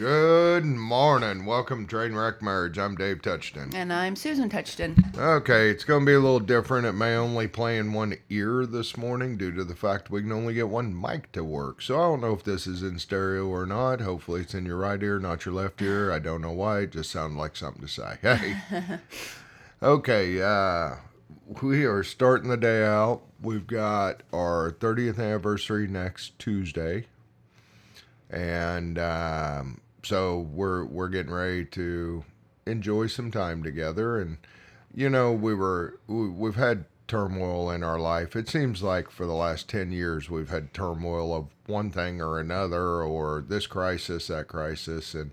Good morning. Welcome to Trainwreck Marriage. I'm Dave Touchton. And I'm Susan Touchton. Okay, it's going to be a little different. It may only play in one ear this morning due to the fact we can only get one mic to work. So I don't know if this is in stereo or not. Hopefully it's in your right ear, not your left ear. I don't know why. It just sounded like something to say. Hey. okay, uh, we are starting the day out. We've got our 30th anniversary next Tuesday. And um, so we're we're getting ready to enjoy some time together. And you know we were we, we've had turmoil in our life. It seems like for the last 10 years we've had turmoil of one thing or another or this crisis that crisis. And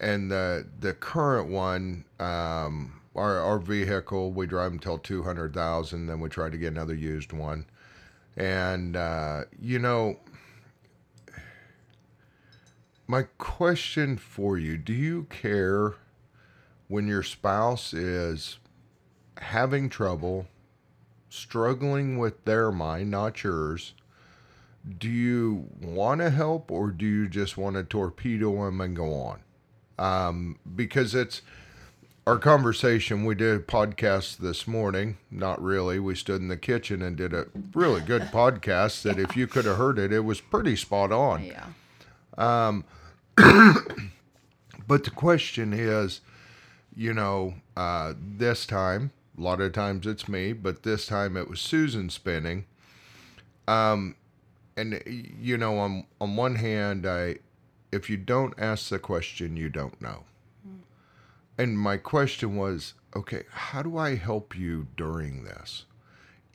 and the the current one um our our vehicle we drive until 200,000 then we try to get another used one. And uh you know my question for you do you care when your spouse is having trouble, struggling with their mind, not yours? Do you want to help or do you just want to torpedo them and go on? Um, because it's our conversation. We did a podcast this morning. Not really. We stood in the kitchen and did a really good podcast that if you could have heard it, it was pretty spot on. Yeah. But the question is, you know, uh, this time, a lot of times it's me, but this time it was Susan spinning. Um, and you know, on on one hand, I, if you don't ask the question, you don't know. And my question was, okay, how do I help you during this?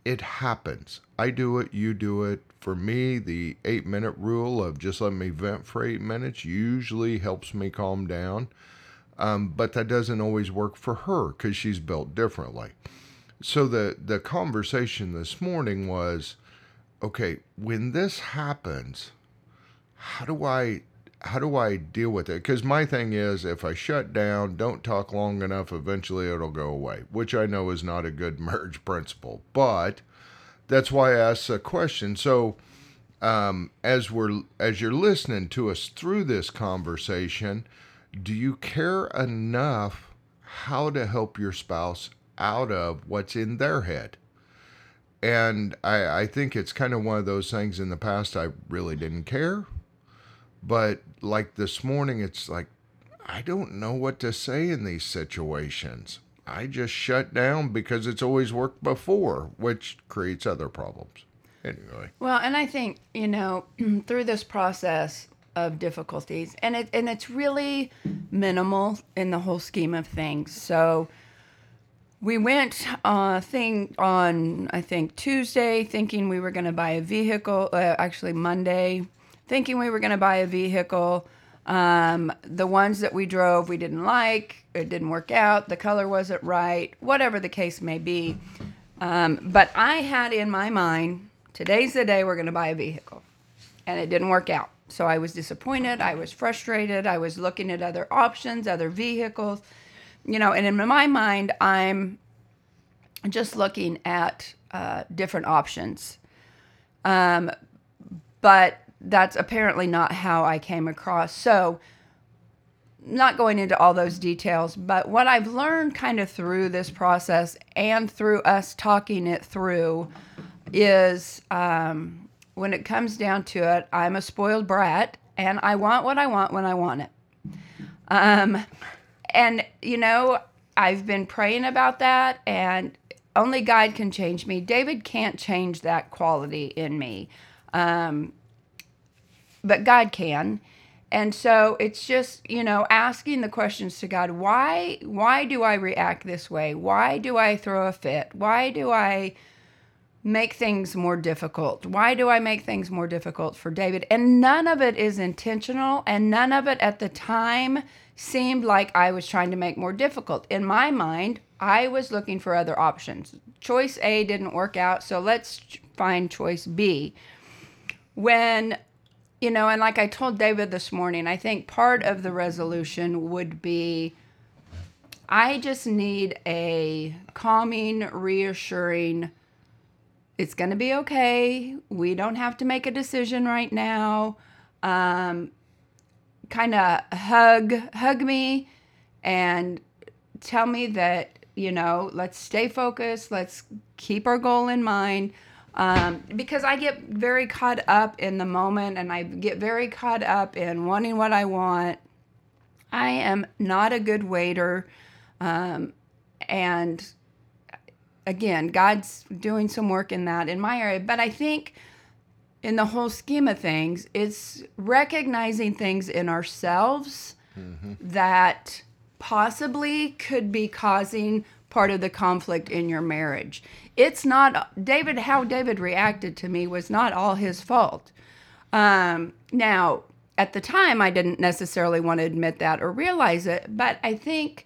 It happens. I do it, you do it. For me, the eight minute rule of just let me vent for eight minutes usually helps me calm down. Um, but that doesn't always work for her because she's built differently. So the, the conversation this morning was okay, when this happens, how do I how do I deal with it? Because my thing is, if I shut down, don't talk long enough, eventually it'll go away, which I know is not a good merge principle. But that's why I asked the question. So, um, as we're as you're listening to us through this conversation, do you care enough how to help your spouse out of what's in their head? And I, I think it's kind of one of those things in the past I really didn't care but like this morning, it's like, I don't know what to say in these situations. I just shut down because it's always worked before, which creates other problems. Anyway. Well, and I think, you know, through this process of difficulties, and it and it's really minimal in the whole scheme of things. So we went uh thing on I think Tuesday thinking we were going to buy a vehicle, uh, actually Monday thinking we were going to buy a vehicle. Um, the ones that we drove, we didn't like. It didn't work out. The color wasn't right. Whatever the case may be. Um, but I had in my mind, today's the day we're going to buy a vehicle, and it didn't work out. So I was disappointed. I was frustrated. I was looking at other options, other vehicles, you know. And in my mind, I'm just looking at uh, different options. Um, but that's apparently not how I came across. So, not going into all those details, but what I've learned kind of through this process and through us talking it through is um, when it comes down to it, I'm a spoiled brat and I want what I want when I want it. Um, and, you know, I've been praying about that, and only God can change me. David can't change that quality in me. Um, but God can. And so it's just, you know, asking the questions to God, why why do I react this way? Why do I throw a fit? Why do I make things more difficult? Why do I make things more difficult for David? And none of it is intentional and none of it at the time seemed like I was trying to make more difficult. In my mind, I was looking for other options. Choice A didn't work out, so let's find choice B. When you know, and like I told David this morning, I think part of the resolution would be I just need a calming, reassuring, it's going to be okay. We don't have to make a decision right now. Um, kind of hug hug me and tell me that you know let's stay focused let's keep our goal in mind um, because i get very caught up in the moment and i get very caught up in wanting what i want. I am not a good waiter. Um, and again god's doing some work in that in my area. But i think in the whole scheme of things, it's recognizing things in ourselves that possibly could be causing part of the conflict in your marriage. It's not David. How David reacted to me was not all his fault. Um, now, at the time, I didn't necessarily want to admit that or realize it, but I think,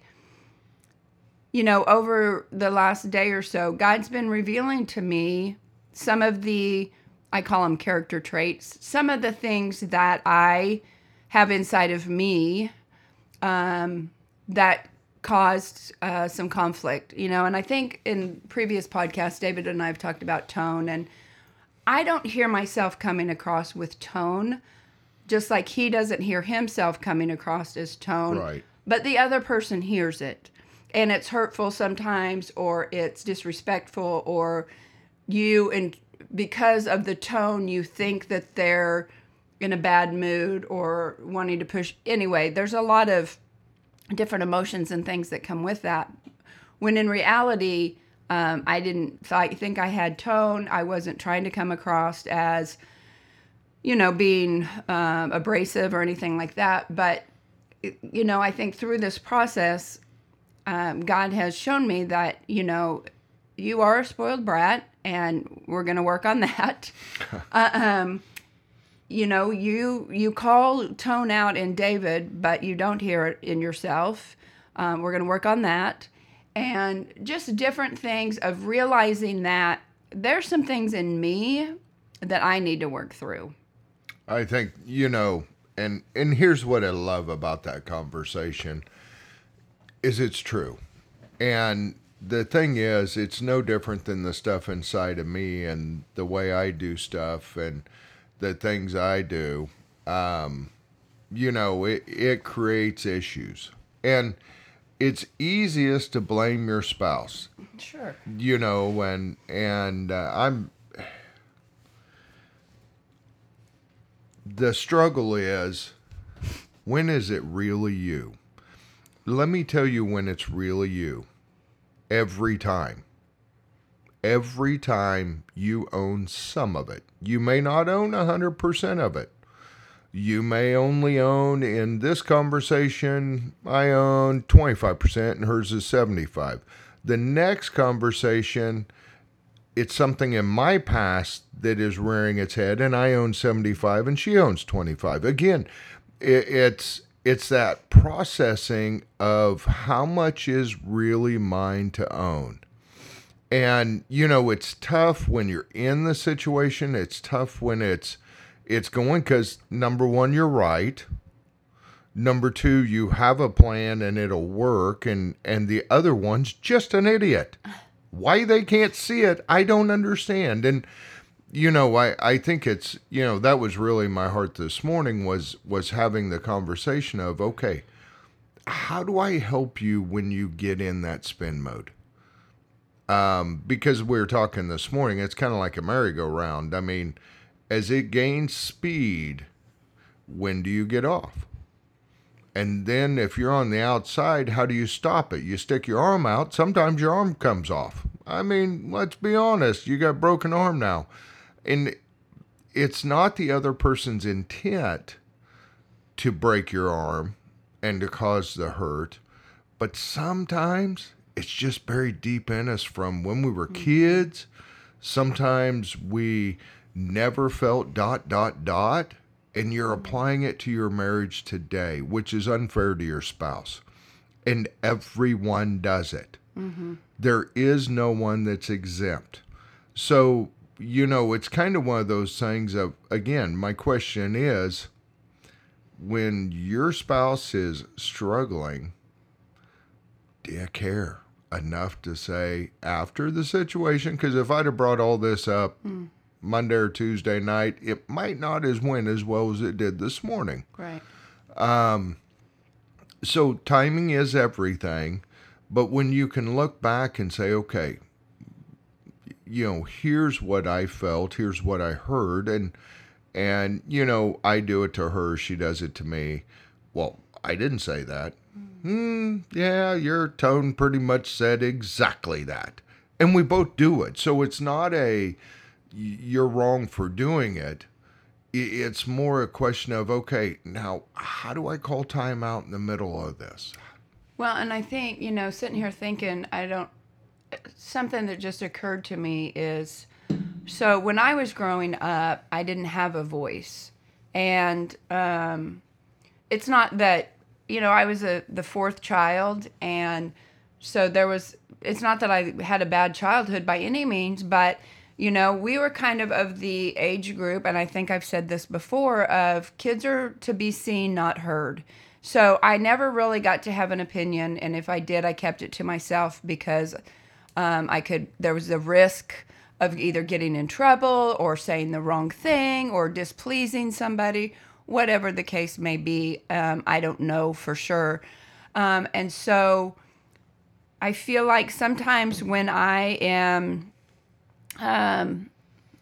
you know, over the last day or so, God's been revealing to me some of the I call them character traits. Some of the things that I have inside of me um, that caused uh, some conflict, you know. And I think in previous podcasts, David and I have talked about tone, and I don't hear myself coming across with tone, just like he doesn't hear himself coming across as tone. Right. But the other person hears it, and it's hurtful sometimes, or it's disrespectful, or you and because of the tone you think that they're in a bad mood or wanting to push anyway there's a lot of different emotions and things that come with that when in reality um, i didn't th- think i had tone i wasn't trying to come across as you know being um, abrasive or anything like that but you know i think through this process um, god has shown me that you know you are a spoiled brat and we're going to work on that. uh, um, you know, you you call tone out in David, but you don't hear it in yourself. Um, we're going to work on that, and just different things of realizing that there's some things in me that I need to work through. I think you know, and and here's what I love about that conversation is it's true. And the thing is, it's no different than the stuff inside of me and the way I do stuff and the things I do. Um, you know, it, it creates issues. And it's easiest to blame your spouse, Sure. you know, and, and uh, I'm, the struggle is when is it really you? Let me tell you when it's really you every time. Every time you own some of it. You may not own 100% of it. You may only own in this conversation I own 25% and hers is 75. The next conversation it's something in my past that is rearing its head and I own 75 and she owns 25. Again, it, it's it's that processing of how much is really mine to own. And you know, it's tough when you're in the situation. It's tough when it's it's going cuz number 1 you're right. Number 2 you have a plan and it'll work and and the other one's just an idiot. Why they can't see it, I don't understand. And you know I, I think it's you know that was really my heart this morning was was having the conversation of okay how do i help you when you get in that spin mode um, because we were talking this morning it's kind of like a merry-go-round. I mean as it gains speed when do you get off? And then if you're on the outside how do you stop it? You stick your arm out sometimes your arm comes off. I mean let's be honest you got broken arm now. And it's not the other person's intent to break your arm and to cause the hurt, but sometimes it's just buried deep in us from when we were mm-hmm. kids. Sometimes we never felt dot dot dot and you're mm-hmm. applying it to your marriage today, which is unfair to your spouse. And everyone does it. Mm-hmm. There is no one that's exempt. So you know, it's kind of one of those things of, again, my question is when your spouse is struggling, do you care enough to say after the situation? Because if I'd have brought all this up Monday or Tuesday night, it might not as went as well as it did this morning. Right. Um, so timing is everything, but when you can look back and say, okay, you know, here's what I felt, here's what I heard, and and you know, I do it to her, she does it to me. Well, I didn't say that. Hmm, yeah, your tone pretty much said exactly that. And we both do it. So it's not a you're wrong for doing it. It's more a question of, okay, now how do I call time out in the middle of this? Well, and I think, you know, sitting here thinking, I don't, something that just occurred to me is so when I was growing up, I didn't have a voice. And um, it's not that, you know, I was a, the fourth child. And so there was, it's not that I had a bad childhood by any means, but, you know, we were kind of of the age group, and I think I've said this before, of kids are to be seen, not heard. So I never really got to have an opinion, and if I did, I kept it to myself because um, I could. There was a risk of either getting in trouble or saying the wrong thing or displeasing somebody, whatever the case may be. Um, I don't know for sure, um, and so I feel like sometimes when I am um,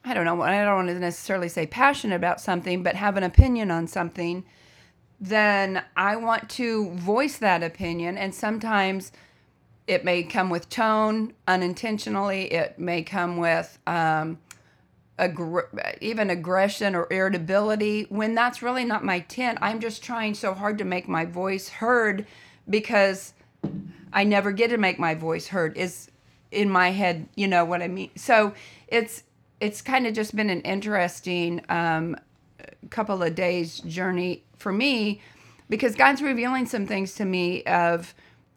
I don't know, I don't want to necessarily say passionate about something, but have an opinion on something, then I want to voice that opinion. And sometimes it may come with tone unintentionally, it may come with um, aggr- even aggression or irritability when that's really not my intent. I'm just trying so hard to make my voice heard because I never get to make my voice heard. Is in my head, you know what I mean? So it's it's kind of just been an interesting um, couple of days journey for me because God's revealing some things to me of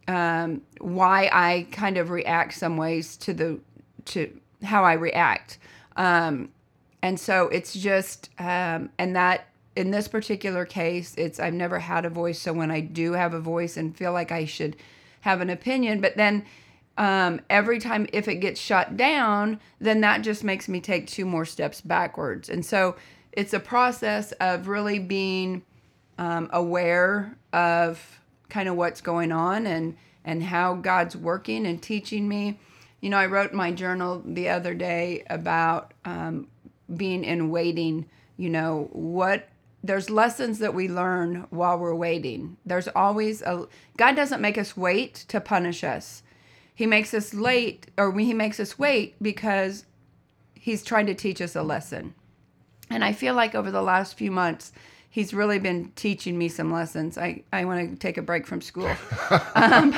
um, why I kind of react some ways to the to how I react. Um, and so it's just um, and that in this particular case, it's I've never had a voice, so when I do have a voice and feel like I should have an opinion, but then um, every time if it gets shut down, then that just makes me take two more steps backwards. And so it's a process of really being um, aware of kind of what's going on and and how God's working and teaching me. You know, I wrote my journal the other day about um, being in waiting. You know, what there's lessons that we learn while we're waiting. There's always a God doesn't make us wait to punish us he makes us late or he makes us wait because he's trying to teach us a lesson. And I feel like over the last few months, he's really been teaching me some lessons. I, I want to take a break from school. um,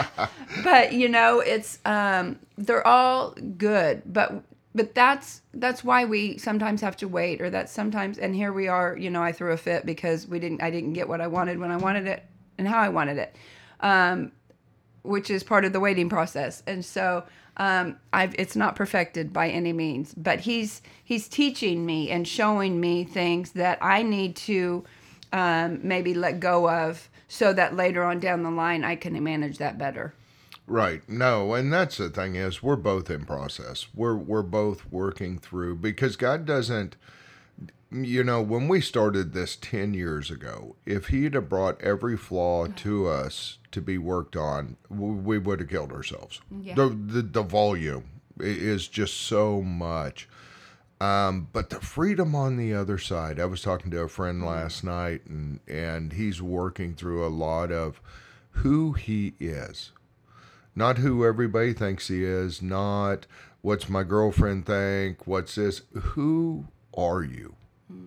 but you know, it's um, they're all good, but but that's that's why we sometimes have to wait or that sometimes and here we are, you know, I threw a fit because we didn't I didn't get what I wanted when I wanted it and how I wanted it. Um, which is part of the waiting process. And so um, I've, it's not perfected by any means, but he's he's teaching me and showing me things that I need to um, maybe let go of, so that later on down the line I can manage that better. Right. No, and that's the thing is we're both in process. We're we're both working through because God doesn't you know, when we started this 10 years ago, if he'd have brought every flaw to us to be worked on, we would have killed ourselves. Yeah. The, the, the volume is just so much. Um, but the freedom on the other side, I was talking to a friend mm-hmm. last night, and, and he's working through a lot of who he is. Not who everybody thinks he is, not what's my girlfriend think, what's this. Who are you?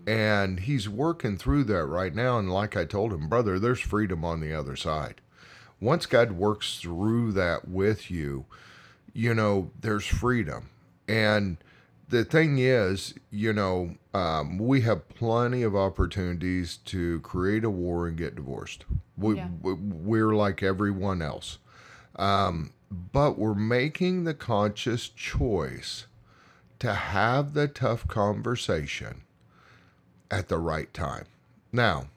And he's working through that right now. And like I told him, brother, there's freedom on the other side. Once God works through that with you, you know, there's freedom. And the thing is, you know, um, we have plenty of opportunities to create a war and get divorced. We, yeah. We're like everyone else. Um, but we're making the conscious choice to have the tough conversation at the right time. Now,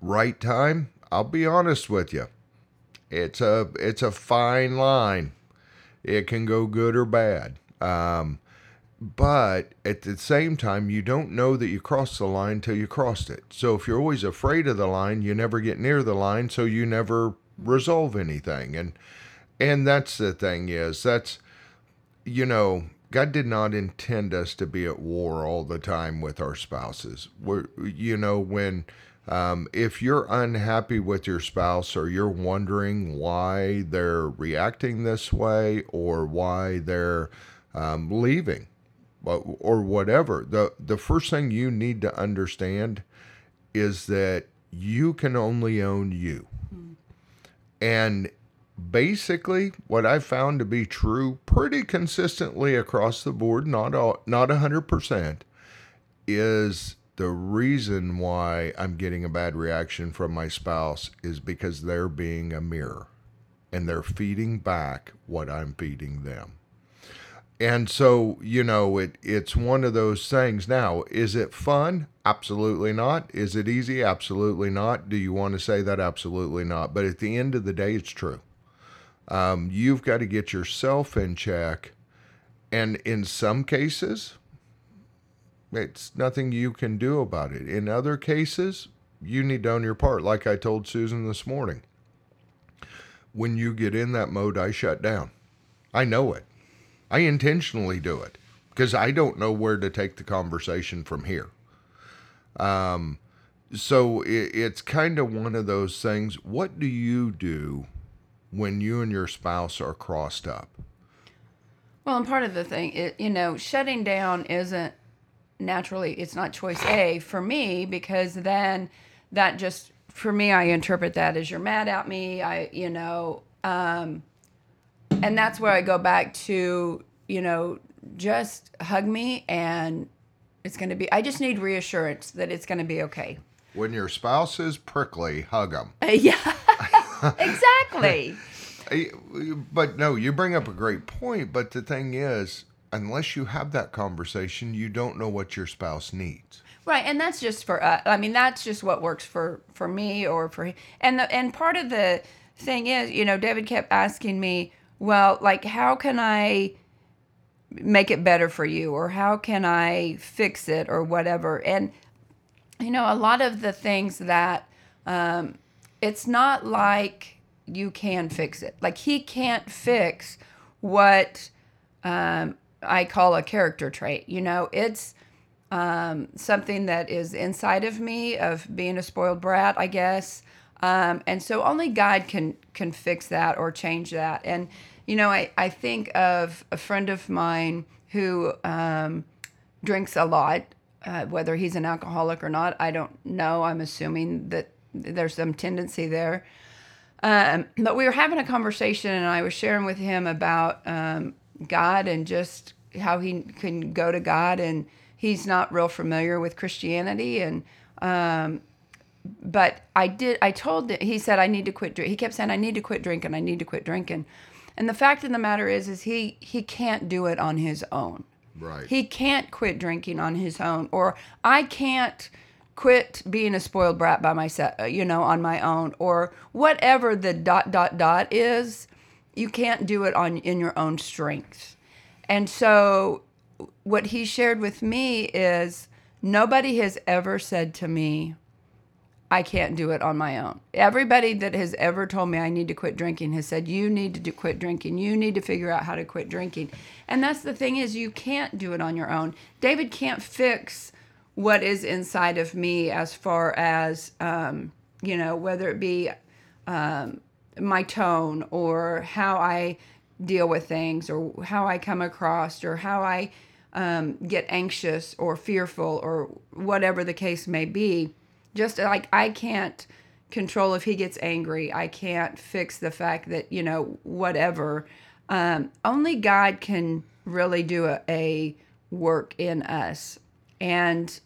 right time, I'll be honest with you. It's a it's a fine line. It can go good or bad. Um, but at the same time, you don't know that you crossed the line till you crossed it. So if you're always afraid of the line, you never get near the line, so you never resolve anything. And and that's the thing is that's you know God did not intend us to be at war all the time with our spouses. We're, you know, when um, if you're unhappy with your spouse or you're wondering why they're reacting this way or why they're um, leaving or whatever, the, the first thing you need to understand is that you can only own you. Mm. And basically what I found to be true pretty consistently across the board, not all, not 100%, is the reason why I'm getting a bad reaction from my spouse is because they're being a mirror and they're feeding back what I'm feeding them. And so, you know, it it's one of those things. Now, is it fun? Absolutely not. Is it easy? Absolutely not. Do you want to say that? Absolutely not. But at the end of the day, it's true. Um, you've got to get yourself in check. And in some cases, it's nothing you can do about it. In other cases, you need to own your part, like I told Susan this morning. When you get in that mode, I shut down. I know it. I intentionally do it because I don't know where to take the conversation from here. Um, so it, it's kind of one of those things. What do you do when you and your spouse are crossed up? Well, and part of the thing, it, you know, shutting down isn't naturally, it's not choice A for me because then that just, for me, I interpret that as you're mad at me. I, you know, um, and that's where I go back to, you know, just hug me and it's going to be, I just need reassurance that it's going to be okay. When your spouse is prickly, hug them. Uh, yeah. exactly. but no, you bring up a great point. But the thing is, unless you have that conversation, you don't know what your spouse needs. Right, and that's just for us. I mean, that's just what works for for me or for and the and part of the thing is, you know, David kept asking me, well, like how can I make it better for you or how can I fix it or whatever. And you know, a lot of the things that um, it's not like you can fix it. Like he can't fix what um, I call a character trait. You know, it's um, something that is inside of me of being a spoiled brat, I guess. Um, and so only God can can fix that or change that. And you know, I, I think of a friend of mine who um, drinks a lot. Uh, whether he's an alcoholic or not, I don't know. I'm assuming that there's some tendency there. Um, but we were having a conversation, and I was sharing with him about um, God and just how he can go to God, and he's not real familiar with Christianity, and um, but I did. I told him. He said I need to quit. He kept saying I need to quit drinking. I need to quit drinking. And the fact of the matter is, is he he can't do it on his own. Right. He can't quit drinking on his own, or I can't quit being a spoiled brat by myself, uh, you know, on my own, or whatever the dot dot dot is. You can't do it on in your own strength. And so, what he shared with me is nobody has ever said to me, I can't do it on my own. Everybody that has ever told me I need to quit drinking has said you need to do, quit drinking. You need to figure out how to quit drinking. And that's the thing is you can't do it on your own. David can't fix what is inside of me as far as um, you know whether it be um, my tone or how I deal with things or how I come across or how I um, get anxious or fearful or whatever the case may be just like I can't control if he gets angry. I can't fix the fact that, you know, whatever. Um, only God can really do a, a work in us. And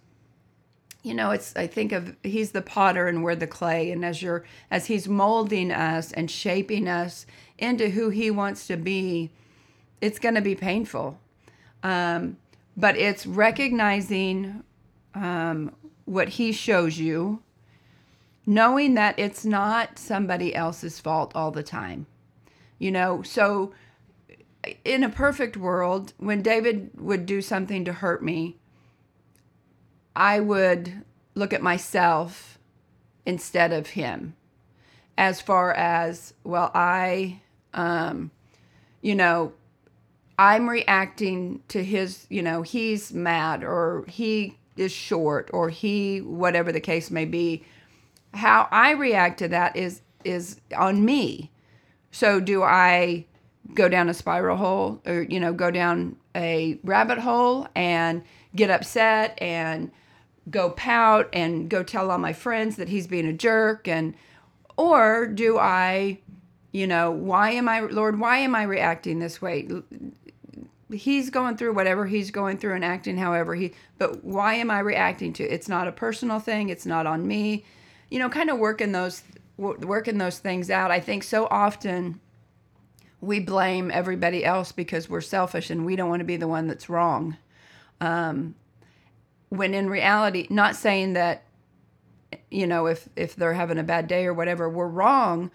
you know it's i think of he's the potter and we're the clay and as you're as he's molding us and shaping us into who he wants to be it's going to be painful um, but it's recognizing um, what he shows you, knowing that it's not somebody else's fault all the time. You know, so in a perfect world, when David would do something to hurt me, I would look at myself instead of him. As far as, well, I, um, you know, I'm reacting to his, you know, he's mad or he is short or he, whatever the case may be. How I react to that is is on me. So do I go down a spiral hole or you know go down a rabbit hole and get upset and go pout and go tell all my friends that he's being a jerk and or do I you know why am I Lord why am I reacting this way he's going through whatever he's going through and acting however he but why am I reacting to it's not a personal thing it's not on me you know kind of working those working those things out I think so often we blame everybody else because we're selfish and we don't want to be the one that's wrong. Um, when in reality, not saying that, you know, if if they're having a bad day or whatever, we're wrong.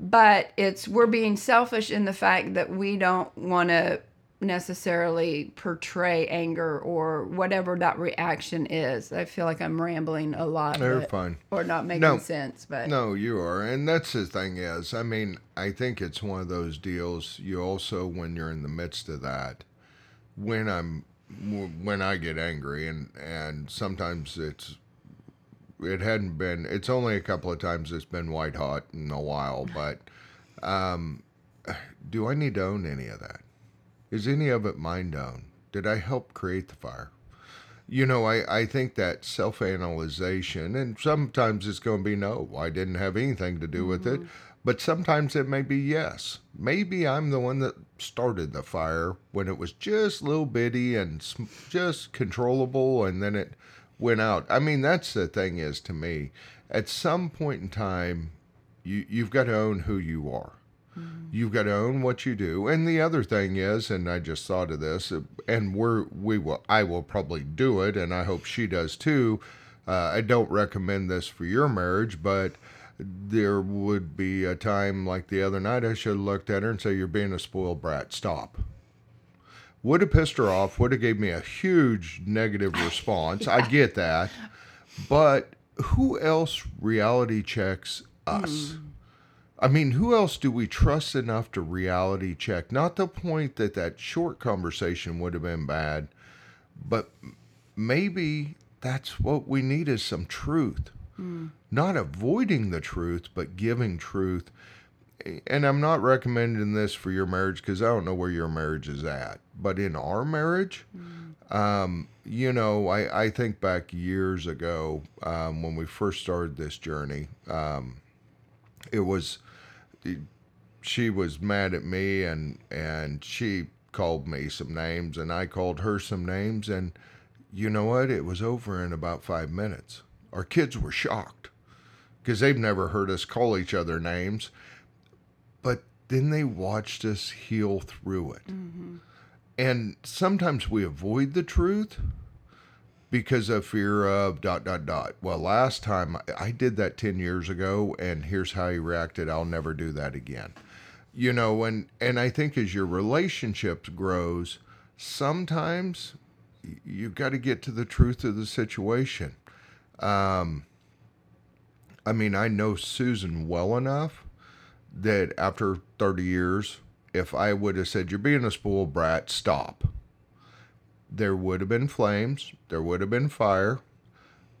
But it's we're being selfish in the fact that we don't want to necessarily portray anger or whatever that reaction is. I feel like I'm rambling a lot. But- fine. Or not making No. sense, but No, you are. And that's the thing is, I mean, I think it's one of those deals. You also, when you're in the midst of that, when I'm, when I get angry, and and sometimes it's, it hadn't been. It's only a couple of times it's been white hot in a while, but, um, do I need to own any of that? Is any of it mine own? Did I help create the fire? You know, I, I think that self analyzation, and sometimes it's going to be no, I didn't have anything to do with it. Mm-hmm. But sometimes it may be yes. Maybe I'm the one that started the fire when it was just little bitty and sm- just controllable, and then it went out. I mean, that's the thing is to me, at some point in time, you, you've got to own who you are. You've got to own what you do. And the other thing is, and I just thought of this, and we're we will I will probably do it, and I hope she does too. Uh, I don't recommend this for your marriage, but there would be a time like the other night I should have looked at her and say, "You're being a spoiled brat. Stop." Would have pissed her off. Would have gave me a huge negative response. I get that, but who else reality checks us? I mean, who else do we trust enough to reality check? Not the point that that short conversation would have been bad, but maybe that's what we need is some truth. Not avoiding the truth, but giving truth. And I'm not recommending this for your marriage because I don't know where your marriage is at. But in our marriage, um, you know, I, I think back years ago um, when we first started this journey. Um, it was she was mad at me and and she called me some names and I called her some names and you know what? It was over in about 5 minutes. Our kids were shocked because they've never heard us call each other names but then they watched us heal through it. Mm-hmm. And sometimes we avoid the truth because of fear of dot dot dot. Well, last time I- did that 10 years ago and here's how he reacted. I'll never do that again. You know, and and I think as your relationship grows, sometimes you've got to get to the truth of the situation. Um I mean, I know Susan well enough that after 30 years, if I would have said, You're being a spoiled brat, stop there would have been flames, there would have been fire,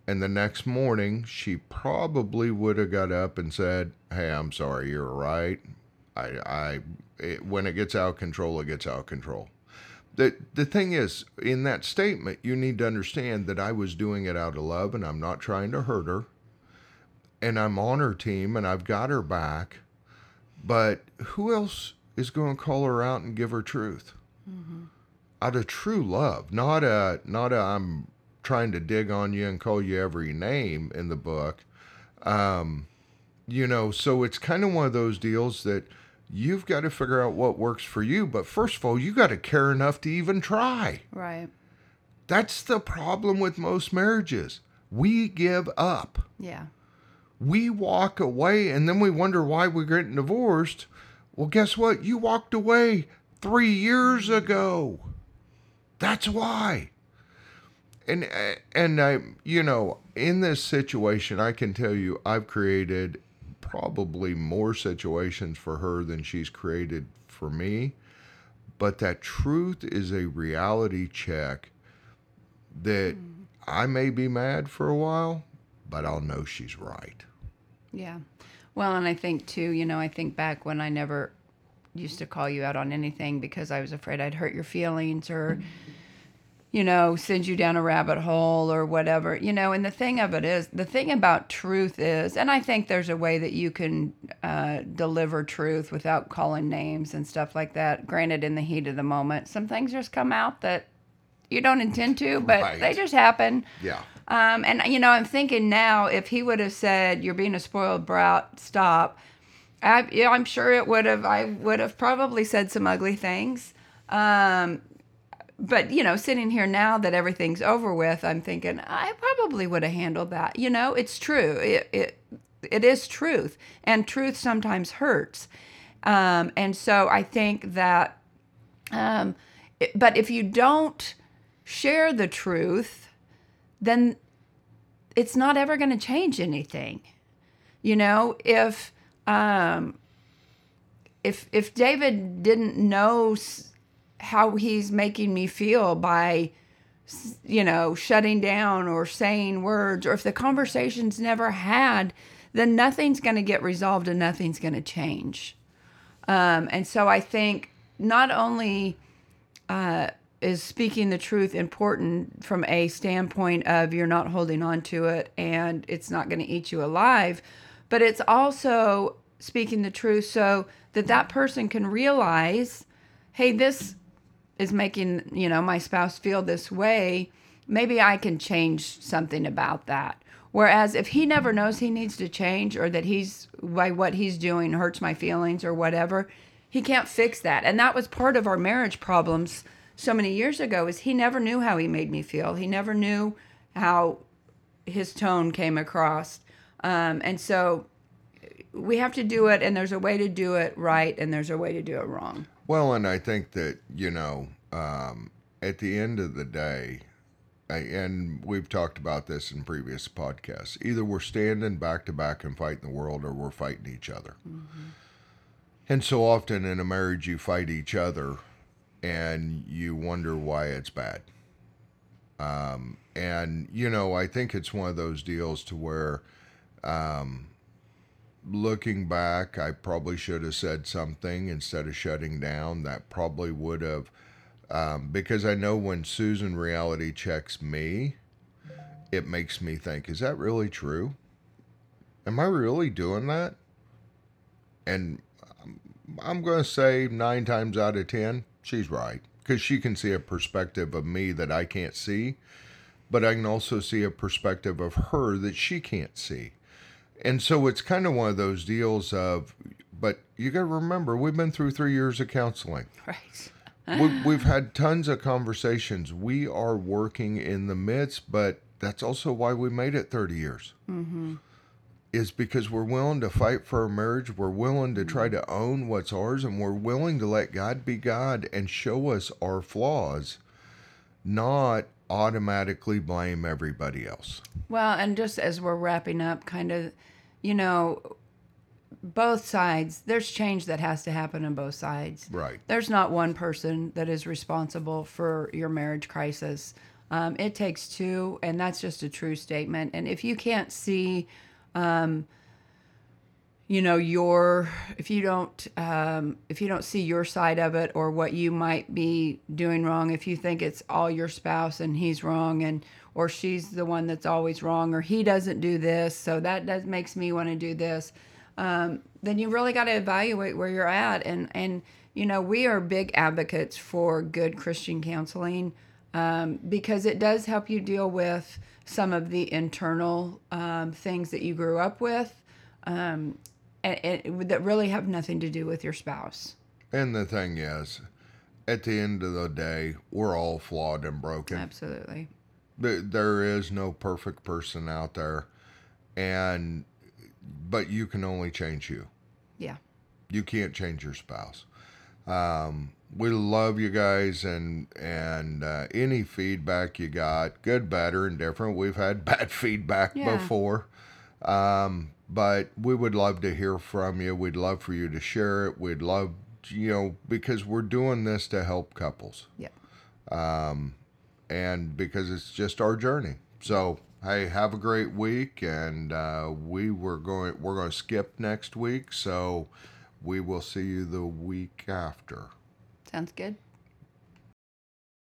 and the next morning she probably would have got up and said, "Hey, I'm sorry, you're right. I, I, it, when it gets out of control, it gets out of control." The the thing is, in that statement, you need to understand that I was doing it out of love, and I'm not trying to hurt her, and I'm on her team, and I've got her back. But who else is going to call her out and give her truth? Mm-hmm. Out of true love, not a not a I'm trying to dig on you and call you every name in the book. Um, you know, so it's kind of one of those deals that you've got to figure out what works for you. But first of all, you got to care enough to even try. right. That's the problem with most marriages. We give up. Yeah. We walk away and then we wonder why we're getting divorced. Well, guess what? You walked away three years ago. That's why. And and I, you know, in this situation, I can tell you, I've created probably more situations for her than she's created for me. But that truth is a reality check that hmm. I may be mad for a while, but I'll know she's right. Yeah. Well, and I think too, you know, I think back when I never used to call you out on anything because I was afraid I'd hurt your feelings or, you know, send you down a rabbit hole or whatever, you know. And the thing of it is, the thing about truth is, and I think there's a way that you can uh, deliver truth without calling names and stuff like that. Granted, in the heat of the moment, some things just come out that you don't intend to, but Right. they just happen. Yeah. Um, and you know, I'm thinking now, if he would have said, "You're being a spoiled brat," stop. I, yeah, I'm sure it would have. I would have probably said some ugly things. Um, but you know, sitting here now that everything's over with, I'm thinking I probably would have handled that. You know, it's true. It it it is truth, and truth sometimes hurts. Um, and so I think that. Um, it- but if you don't share the truth, then it's not ever going to change anything. You know, if um, if if David didn't know how he's making me feel by you know shutting down or saying words, or if the conversation's never had, then nothing's going to get resolved and nothing's going to change. Um, and so I think not only uh, is speaking the truth important from a standpoint of you're not holding on to it and it's not going to eat you alive, but it's also speaking the truth so that that person can realize, hey, this is making you know my spouse feel this way. Maybe I can change something about that. Whereas if he never knows he needs to change or that he's by what he's doing hurts my feelings or whatever, he can't fix that. And that was part of our marriage problems so many years ago is he never knew how he made me feel. He never knew how his tone came across. Um, and so we have to do it and there's a way to do it right and there's a way to do it wrong. Well, and I think that, you know, um, at the end of the day, I, and we've talked about this in previous podcasts, either we're standing back to back and fighting the world or we're fighting each other. And so often in a marriage, you fight each other and you wonder why it's bad. Um, and, you know, I think it's one of those deals to where looking back, I probably should have said something instead of shutting down. That probably would have, um, because I know when Susan reality checks me, it makes me think, is that really true? Am I really doing that? And um, I'm going to say nine times out of ten, she's right. Because she can see a perspective of me that I can't see, but I can also see a perspective of her that she can't see. And so it's kind of one of those deals of, but you got to remember, we've been through three years of counseling. Right. we, we've had tons of conversations. We are working in the midst, but that's also why we made it 30 years. Mm-hmm. Is because we're willing to fight for our marriage. We're willing to try to own what's ours, and we're willing to let God be God and show us our flaws, not automatically blame everybody else. Well, and just as we're wrapping up, kind of, you know, both sides, there's change that has to happen on both sides. Right. There's not one person that is responsible for your marriage crisis. Um, it takes two, and that's just a true statement. And if you can't see, um, you know, your if you don't um, if you don't see your side of it or what you might be doing wrong, if you think it's all your spouse and he's wrong and or she's the one that's always wrong or he doesn't do this, so that does makes me want to do this um, then you really got to evaluate where you're at. And and you know we are big advocates for good Christian counseling um, because it does help you deal with some of the internal um, things that you grew up with, um, and, and that really have nothing to do with your spouse. And the thing is, at the end of the day, we're all flawed and broken. Absolutely. There, there is no perfect person out there, and but you can only change you. Yeah. You can't change your spouse. Um, we love you guys and and uh, any feedback you got, good, better, and different. We've had bad feedback Yeah. before, um, but we would love to hear from you. We'd love for you to share it. We'd love you know because we're doing this to help couples Yeah. Um and because it's just our journey. So hey, have a great week, and uh, we were going we're going to skip next week, so we will see you the week after. Sounds good.